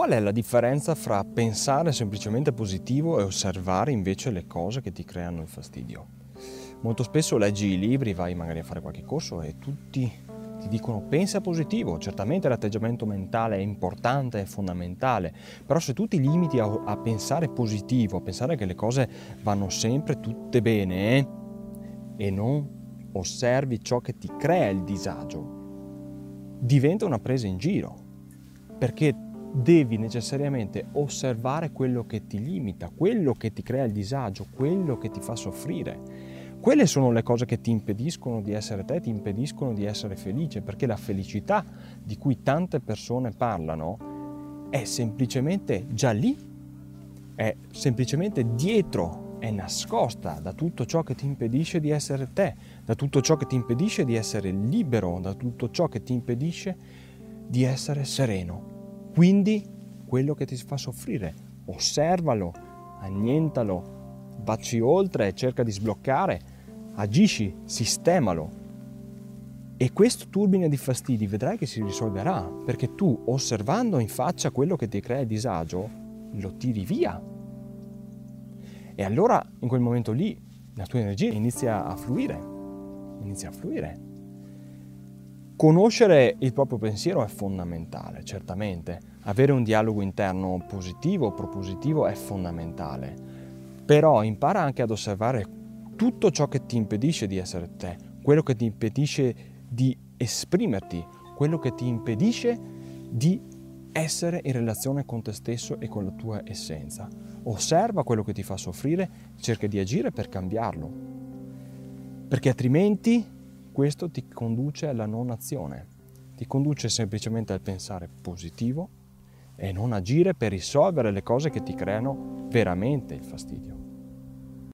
Qual è la differenza fra pensare semplicemente positivo e osservare invece le cose che ti creano il fastidio? Molto spesso leggi i libri, vai magari a fare qualche corso e tutti ti dicono pensa positivo, certamente l'atteggiamento mentale è importante, è fondamentale, però se tu ti limiti a, a pensare positivo, a pensare che le cose vanno sempre tutte bene eh, e non osservi ciò che ti crea il disagio, diventa una presa in giro, perché devi necessariamente osservare quello che ti limita, quello che ti crea il disagio, quello che ti fa soffrire. Quelle sono le cose che ti impediscono di essere te, ti impediscono di essere felice, perché la felicità di cui tante persone parlano è semplicemente già lì, è semplicemente dietro, è nascosta da tutto ciò che ti impedisce di essere te, da tutto ciò che ti impedisce di essere libero, da tutto ciò che ti impedisce di essere sereno. Quindi quello che ti fa soffrire, osservalo, annientalo, vacci oltre, cerca di sbloccare, agisci, sistemalo. E questo turbine di fastidi vedrai che si risolverà, perché tu osservando in faccia quello che ti crea disagio, lo tiri via. E allora in quel momento lì la tua energia inizia a fluire, inizia a fluire. Conoscere il proprio pensiero è fondamentale, certamente. Avere un dialogo interno positivo, propositivo è fondamentale. Però impara anche ad osservare tutto ciò che ti impedisce di essere te, quello che ti impedisce di esprimerti, quello che ti impedisce di essere in relazione con te stesso e con la tua essenza. Osserva quello che ti fa soffrire, cerca di agire per cambiarlo, perché altrimenti questo ti conduce alla non azione, ti conduce semplicemente al pensare positivo e non agire per risolvere le cose che ti creano veramente il fastidio.